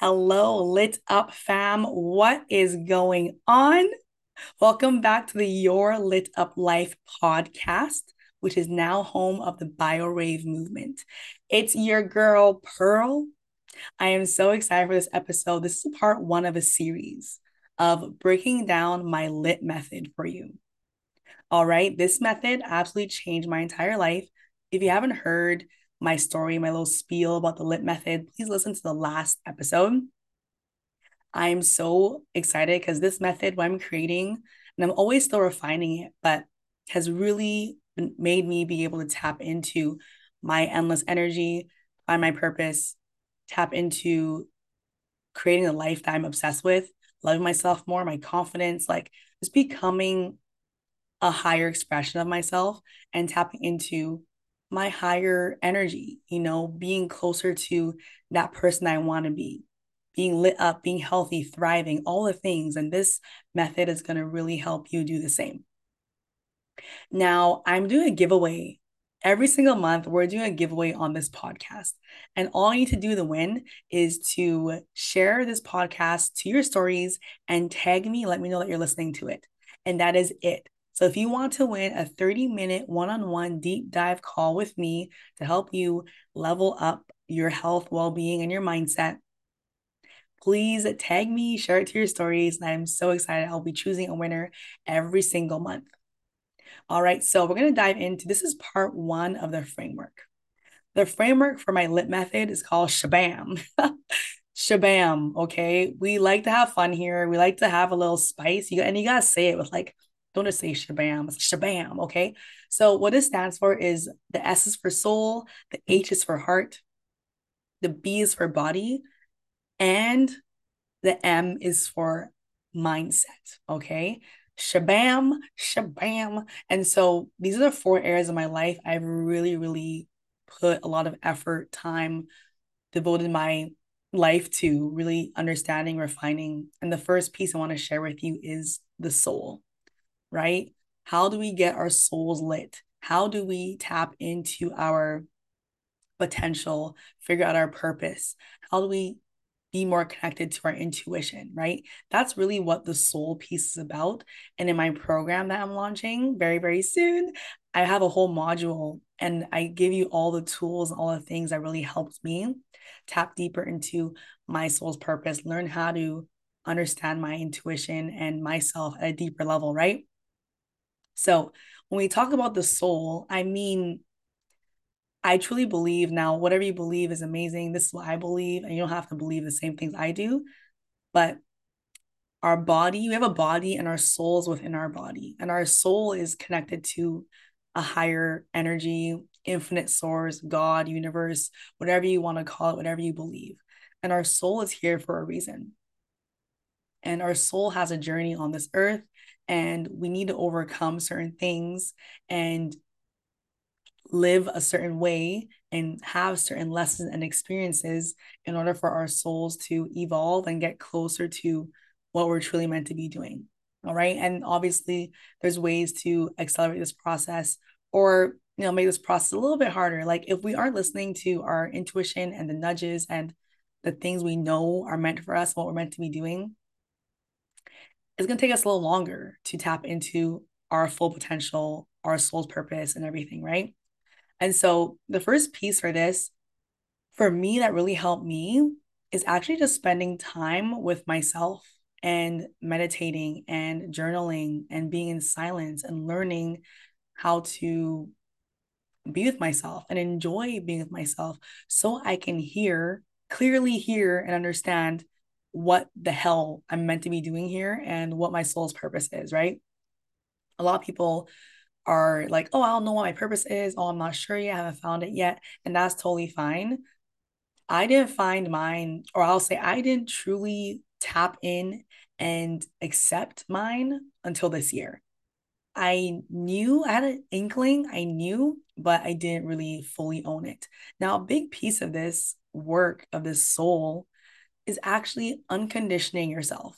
Hello, lit up fam. What is going on? Welcome back to the Your Lit Up Life podcast, which is now home of the BioRave movement. It's your girl, Pearl. I am so excited for this episode. This is part one of a series of breaking down my lit method for you. All right, this method absolutely changed my entire life. If you haven't heard, my story, my little spiel about the lit method, please listen to the last episode. I'm so excited because this method, what I'm creating, and I'm always still refining it, but has really made me be able to tap into my endless energy, find my purpose, tap into creating a life that I'm obsessed with, loving myself more, my confidence, like just becoming a higher expression of myself and tapping into my higher energy, you know, being closer to that person I want to be, being lit up, being healthy, thriving, all the things. And this method is going to really help you do the same. Now, I'm doing a giveaway every single month. We're doing a giveaway on this podcast. And all you need to do to win is to share this podcast to your stories and tag me, let me know that you're listening to it. And that is it. So if you want to win a 30 minute one on one deep dive call with me to help you level up your health, well being, and your mindset, please tag me, share it to your stories. And I'm so excited. I'll be choosing a winner every single month. All right, so we're going to dive into this is part one of the framework. The framework for my lit method is called Shabam. Shabam, okay? We like to have fun here. We like to have a little spice. You and you got to say it with like don't just say shabam, it's shabam, okay? So what this stands for is the S is for soul, the H is for heart, the B is for body, and the M is for mindset, okay? Shabam, shabam. And so these are the four areas of my life I've really, really put a lot of effort, time, devoted my life to really understanding, refining. And the first piece I want to share with you is the soul right? How do we get our souls lit? How do we tap into our potential, figure out our purpose? How do we be more connected to our intuition, right? That's really what the soul piece is about. And in my program that I'm launching very, very soon, I have a whole module and I give you all the tools, and all the things that really helped me tap deeper into my soul's purpose, learn how to understand my intuition and myself at a deeper level, right? So when we talk about the soul, I mean, I truly believe now, whatever you believe is amazing. This is what I believe, and you don't have to believe the same things I do. But our body, we have a body, and our souls within our body. And our soul is connected to a higher energy, infinite source, God, universe, whatever you want to call it, whatever you believe. And our soul is here for a reason. And our soul has a journey on this earth and we need to overcome certain things and live a certain way and have certain lessons and experiences in order for our souls to evolve and get closer to what we're truly meant to be doing. All right. And obviously, there's ways to accelerate this process or you know make this process a little bit harder like if we aren't listening to our intuition and the nudges and the things we know are meant for us what we're meant to be doing it's going to take us a little longer to tap into our full potential, our soul's purpose, and everything, right? And so, the first piece for this, for me, that really helped me is actually just spending time with myself and meditating and journaling and being in silence and learning how to be with myself and enjoy being with myself so I can hear clearly hear and understand what the hell I'm meant to be doing here and what my soul's purpose is, right? A lot of people are like, oh, I don't know what my purpose is. Oh, I'm not sure yet. I haven't found it yet. And that's totally fine. I didn't find mine, or I'll say I didn't truly tap in and accept mine until this year. I knew, I had an inkling, I knew, but I didn't really fully own it. Now, a big piece of this work of this soul is actually unconditioning yourself.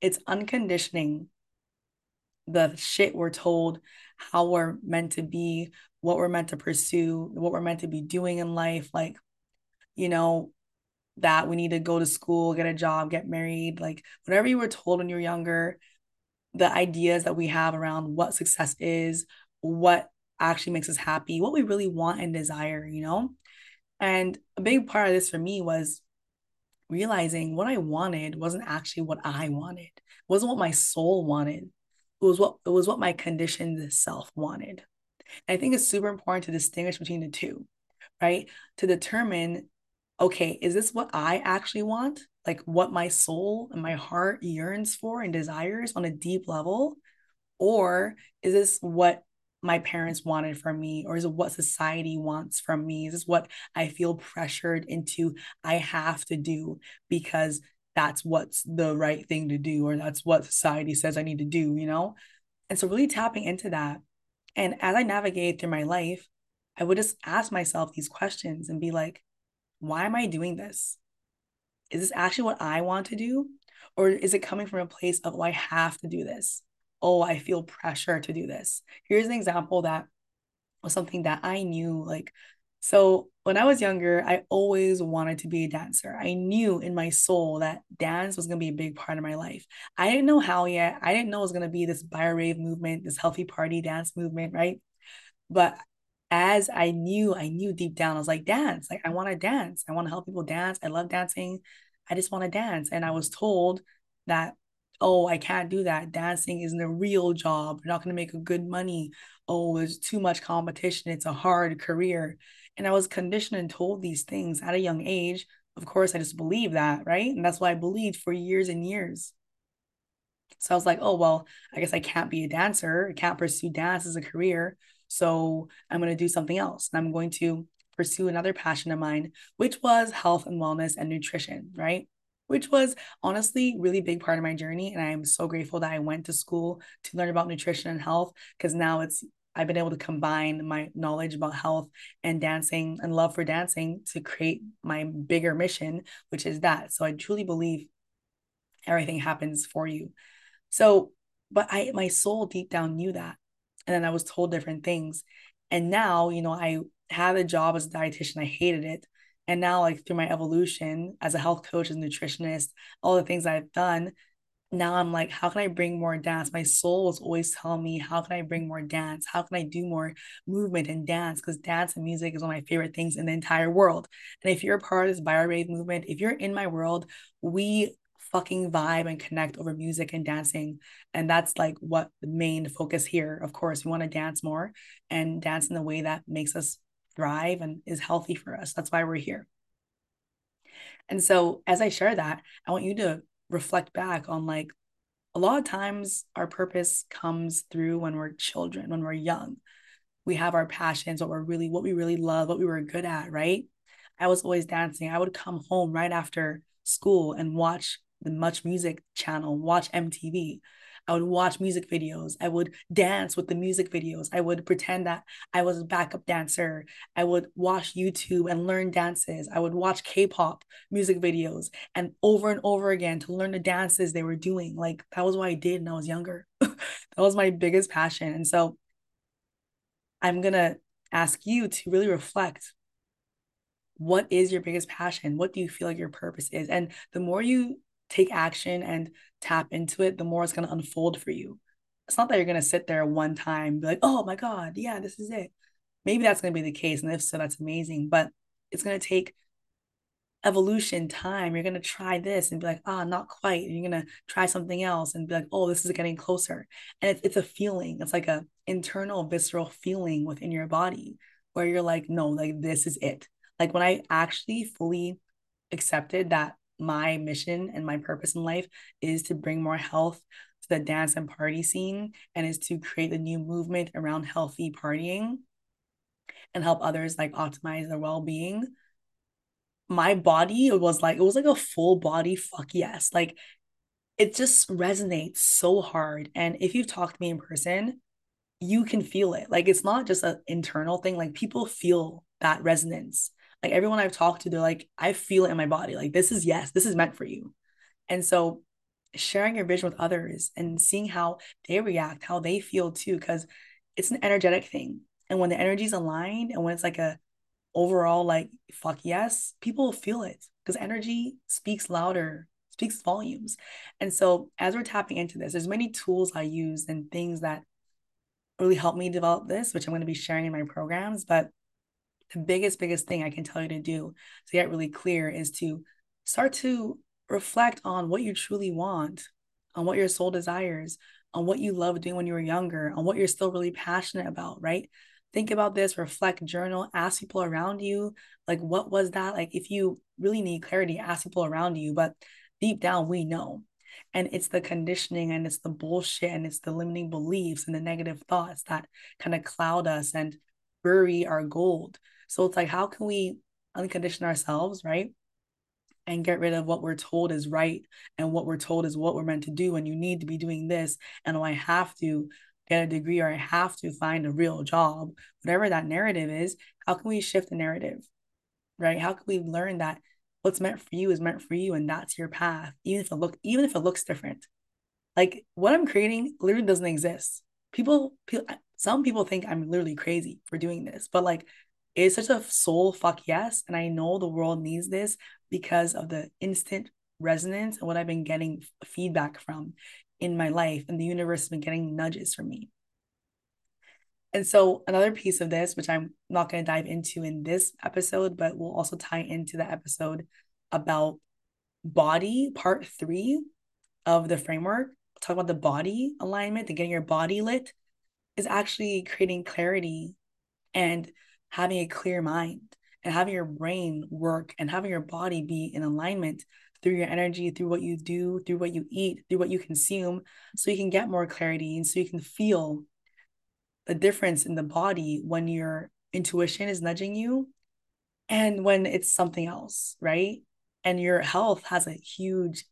It's unconditioning the shit we're told, how we're meant to be, what we're meant to pursue, what we're meant to be doing in life. Like, you know, that we need to go to school, get a job, get married, like whatever you were told when you were younger, the ideas that we have around what success is, what actually makes us happy, what we really want and desire, you know? And a big part of this for me was realizing what I wanted wasn't actually what I wanted. It wasn't what my soul wanted. It was what it was what my conditioned self wanted. And I think it's super important to distinguish between the two, right? To determine, okay, is this what I actually want? Like what my soul and my heart yearns for and desires on a deep level? Or is this what my parents wanted from me or is it what society wants from me? Is this what i feel pressured into i have to do because that's what's the right thing to do or that's what society says i need to do you know? And so really tapping into that and as i navigate through my life i would just ask myself these questions and be like why am i doing this? Is this actually what i want to do? Or is it coming from a place of oh i have to do this oh, I feel pressure to do this. Here's an example that was something that I knew like so when I was younger, I always wanted to be a dancer. I knew in my soul that dance was going to be a big part of my life. I didn't know how yet. I didn't know it was going to be this BioRave movement, this healthy party dance movement, right? But as I knew, I knew deep down, I was like, dance. Like, I want to dance. I want to help people dance. I love dancing. I just want to dance. And I was told that oh, I can't do that. Dancing isn't a real job. You're not going to make a good money. Oh, there's too much competition. It's a hard career. And I was conditioned and told these things at a young age. Of course, I just believed that, right? And that's why I believed for years and years. So I was like, oh, well, I guess I can't be a dancer. I can't pursue dance as a career. So I'm going to do something else. And I'm going to pursue another passion of mine, which was health and wellness and nutrition, right? Which was honestly really big part of my journey. And I'm so grateful that I went to school to learn about nutrition and health because now it's I've been able to combine my knowledge about health and dancing and love for dancing to create my bigger mission, which is that. So I truly believe everything happens for you. So, but I my soul deep down knew that. And then I was told different things. And now, you know, I had a job as a dietitian. I hated it. And now, like through my evolution as a health coach, as nutritionist, all the things I've done, now I'm like, how can I bring more dance? My soul was always telling me, how can I bring more dance? How can I do more movement and dance? Because dance and music is one of my favorite things in the entire world. And if you're a part of this BioRave movement, if you're in my world, we fucking vibe and connect over music and dancing. And that's like what the main focus here. Of course, we want to dance more and dance in the way that makes us thrive and is healthy for us. That's why we're here. And so, as I share that, I want you to reflect back on like a lot of times our purpose comes through when we're children, when we're young. We have our passions, what we're really, what we really love, what we were good at, right? I was always dancing. I would come home right after school and watch the MuchMusic channel, watch MTV. I would watch music videos. I would dance with the music videos. I would pretend that I was a backup dancer. I would watch YouTube and learn dances. I would watch K pop music videos and over and over again to learn the dances they were doing. Like that was what I did when I was younger. that was my biggest passion. And so I'm going to ask you to really reflect what is your biggest passion? What do you feel like your purpose is? And the more you take action and tap into it, the more it's going to unfold for you. It's not that you're going to sit there one time, be like, oh my God, yeah, this is it. Maybe that's going to be the case. And if so, that's amazing. But it's going to take evolution time. You're going to try this and be like, ah, not quite. And you're going to try something else and be like, oh, this is getting closer. And it's, it's a feeling. It's like a internal visceral feeling within your body where you're like, no, like this is it. Like when I actually fully accepted that my mission and my purpose in life is to bring more health to the dance and party scene and is to create a new movement around healthy partying and help others like optimize their well-being. My body was like it was like a full body fuck yes. Like it just resonates so hard. And if you've talked to me in person you can feel it. Like it's not just an internal thing. Like people feel that resonance like everyone I've talked to, they're like, I feel it in my body. Like this is yes, this is meant for you. And so sharing your vision with others and seeing how they react, how they feel too, because it's an energetic thing. And when the energy is aligned and when it's like a overall like fuck yes, people feel it because energy speaks louder, speaks volumes. And so as we're tapping into this, there's many tools I use and things that really helped me develop this, which I'm going to be sharing in my programs. But the biggest, biggest thing I can tell you to do to get really clear is to start to reflect on what you truly want, on what your soul desires, on what you loved doing when you were younger, on what you're still really passionate about, right? Think about this, reflect, journal, ask people around you, like, what was that? Like, if you really need clarity, ask people around you. But deep down, we know. And it's the conditioning and it's the bullshit and it's the limiting beliefs and the negative thoughts that kind of cloud us and bury our gold. So it's like, how can we uncondition ourselves, right? and get rid of what we're told is right and what we're told is what we're meant to do and you need to be doing this and oh, I have to get a degree or I have to find a real job whatever that narrative is how can we shift the narrative right? How can we learn that what's meant for you is meant for you and that's your path even if it look even if it looks different. Like what I'm creating literally doesn't exist. People, people some people think I'm literally crazy for doing this but like it's such a soul fuck yes and I know the world needs this because of the instant resonance and what I've been getting feedback from in my life. And the universe has been getting nudges from me. And so, another piece of this, which I'm not going to dive into in this episode, but will also tie into the episode about body, part three of the framework, talk about the body alignment and getting your body lit, is actually creating clarity and having a clear mind and having your brain work and having your body be in alignment through your energy, through what you do, through what you eat, through what you consume, so you can get more clarity and so you can feel the difference in the body when your intuition is nudging you and when it's something else, right? And your health has a huge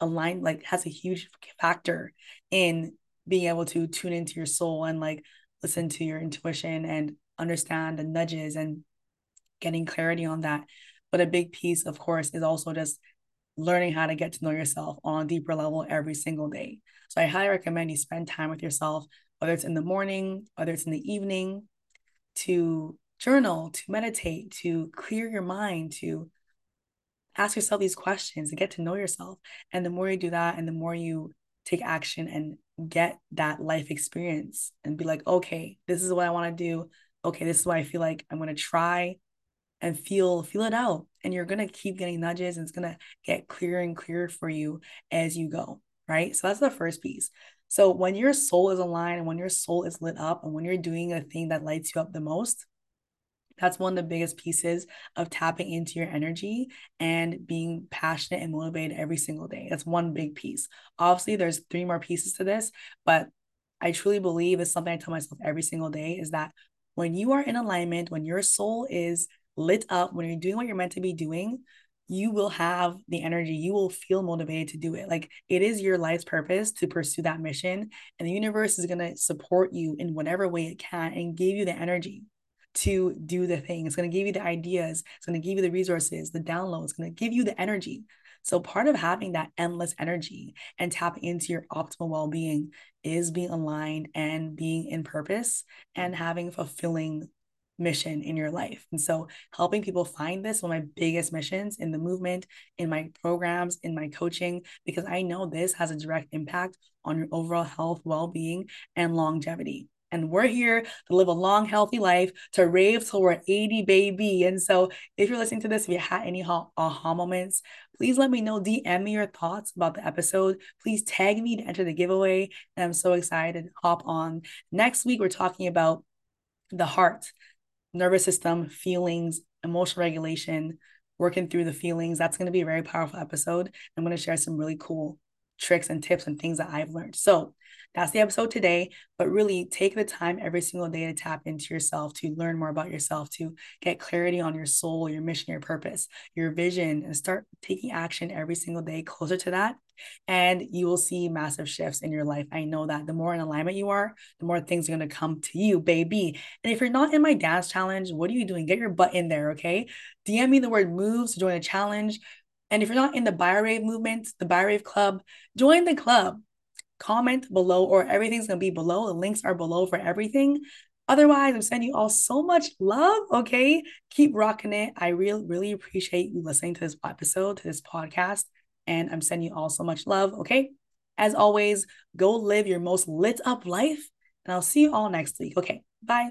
align like has a huge factor in being able to tune into your soul and like listen to your intuition and understand the nudges and getting clarity on that. But a big piece, of course, is also just learning how to get to know yourself on a deeper level every single day. So I highly recommend you spend time with yourself, whether it's in the morning, whether it's in the evening, to journal, to meditate, to clear your mind, to ask yourself these questions and get to know yourself. And the more you do that, and the more you take action and get that life experience and be like, okay, this is what I want to do. Okay, this is why I feel like I'm to try and feel feel it out and you're to keep getting nudges and it's to get clearer and clearer for you as you go right so that's the first piece so when your soul is aligned and when your soul is lit up and when you're doing a thing that lights you up the most that's one of the biggest pieces of tapping into your energy and being passionate and motivated every single day. That's one big piece. Obviously, there's three more pieces to this, but I truly believe it's something I tell myself every single day is that when you are in alignment, when your soul is lit up, when you're doing what you're meant to be doing, you will have the energy, you will feel motivated to do it. Like it is your life's purpose to pursue that mission, and the universe is going to support you in whatever way it can and give you the energy to do the thing. It's going to give you the ideas, it's going to give you the resources, the downloads, it's going to give you the energy. So, part of having that endless energy and tapping into your optimal well being is being aligned and being in purpose and having fulfilling mission in your life. And so helping people find this one of my biggest missions in the movement, in my programs, in my coaching, because I know this has a direct impact on your overall health, well-being, and longevity. And we're here to live a long, healthy life, to rave till we're 80, baby. And so if you're listening to this, if you had any aha moments, please let me know. DM me your thoughts about the episode. Please tag me to enter the giveaway. And I'm so excited. Hop on. Next week, we're talking about the heart nervous system, feelings, emotional regulation, working through the feelings. That's going to be a very powerful episode. I'm going to share some really cool tricks and tips and things that I've learned. So that's the episode today. But really take the time every single day to tap into yourself, to learn more about yourself, to get clarity on your soul, your mission, your purpose, your vision, and start taking action every single day closer to that. And you will see massive shifts in your life. I know that the more in alignment you are, the more things are going to come to you, baby. And if you're not in my dance challenge, what are you doing? Get your butt in there, okay? DM me the word moves to join the challenge. And if you're not in the BioRave movement, the BioRave Club, join the club. Comment below, or everything's gonna be below. The links are below for everything. Otherwise, I'm sending you all so much love. Okay. Keep rocking it. I really, really appreciate you listening to this episode, to this podcast. And I'm sending you all so much love. Okay. As always, go live your most lit up life. And I'll see you all next week. Okay. Bye.